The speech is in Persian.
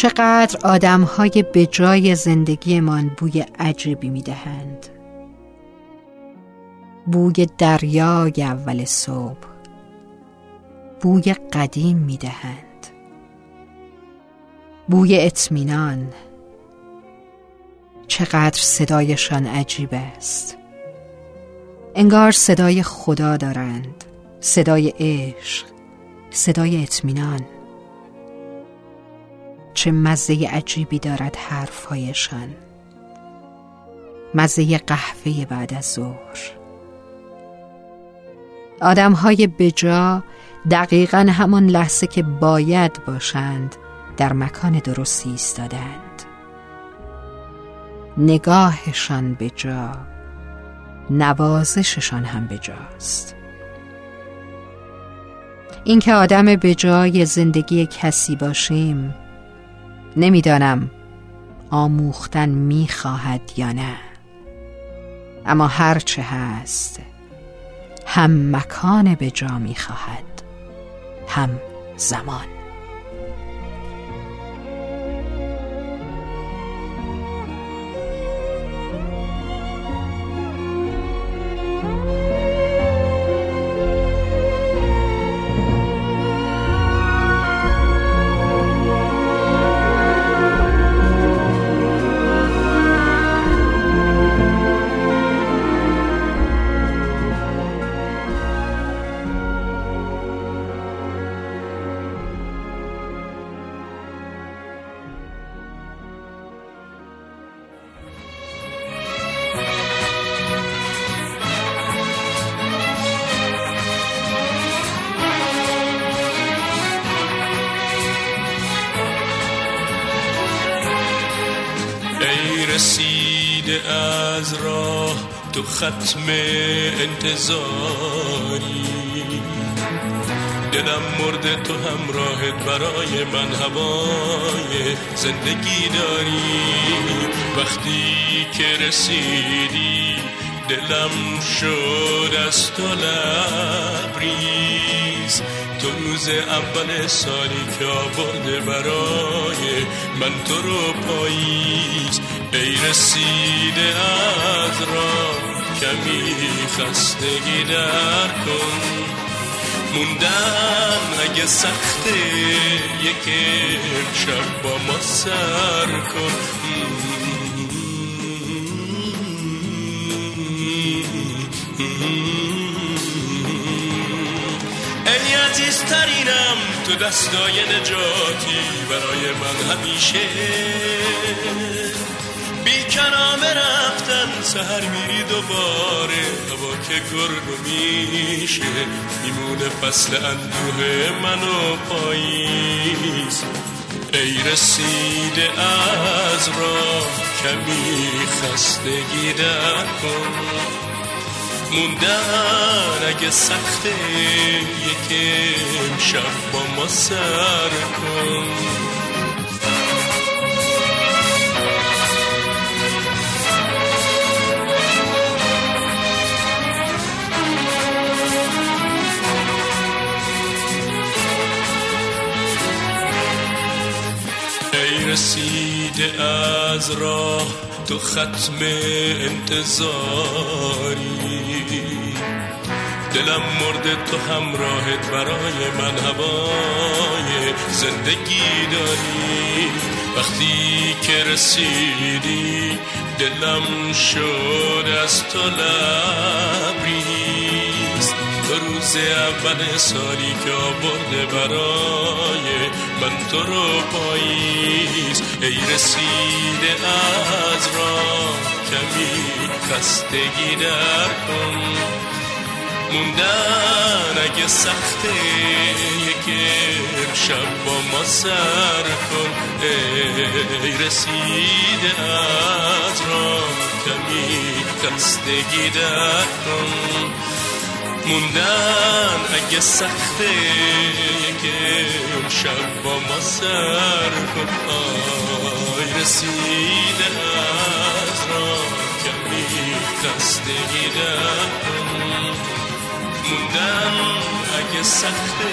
چقدر آدم های به جای زندگیمان بوی عجیبی می دهند بوی دریای اول صبح. بوی قدیم می دهند بوی اطمینان. چقدر صدایشان عجیب است. انگار صدای خدا دارند. صدای عشق. صدای اطمینان. چه مزه عجیبی دارد حرفهایشان. مزه قهوه بعد از ظهر. آدم های بجا دقیقا همان لحظه که باید باشند در مکان درستی ایستادند. نگاهشان به نوازششان هم به جاست اینکه آدم به جای زندگی کسی باشیم نمی‌دانم آموختن می‌خواهد یا نه. اما هرچه هست هم مکان به جا می‌خواهد هم زمان. رسیده از راه تو ختم انتظاری. دلم مرده تو همراهت برای من هوای زندگی داری. وقتی که رسیدی دلم شد از تو لبریز. تو روز اول سالی که آورده برای من تو رو پاییز. ای رسیده از راه کمی خستگی در کن. موندن اگه سخته یک شب با ما سر کن. ای عزیزترینم تو دستای نجاتی برای من همیشه. بی کنامه رفتن سهر میری دوباره. هوا که گرد میشه میمونه فصل اندوه من و پاییز. ای رسیده از راه کمی خستگی در کن. موندن اگه سخته یکم شب با ما سر کن. رسیده از راه تو ختم انتظاری. دلم مرده تو همراهت برای من هوای زندگی داری. وقتی که رسیدی دلم شد از تو لبریز. تو روز اول سالی که آورده برای من تو رو پاییز. ای رسیده از راه کمی خستگی در کن موندن اگه سخته یک شب با ما سر کن. ای رسیده از راه کمی خستگی در کن موندن اگه سخته که شب با ما سر کن آی رسیده از راه کمی خستگی موندن اگه سخته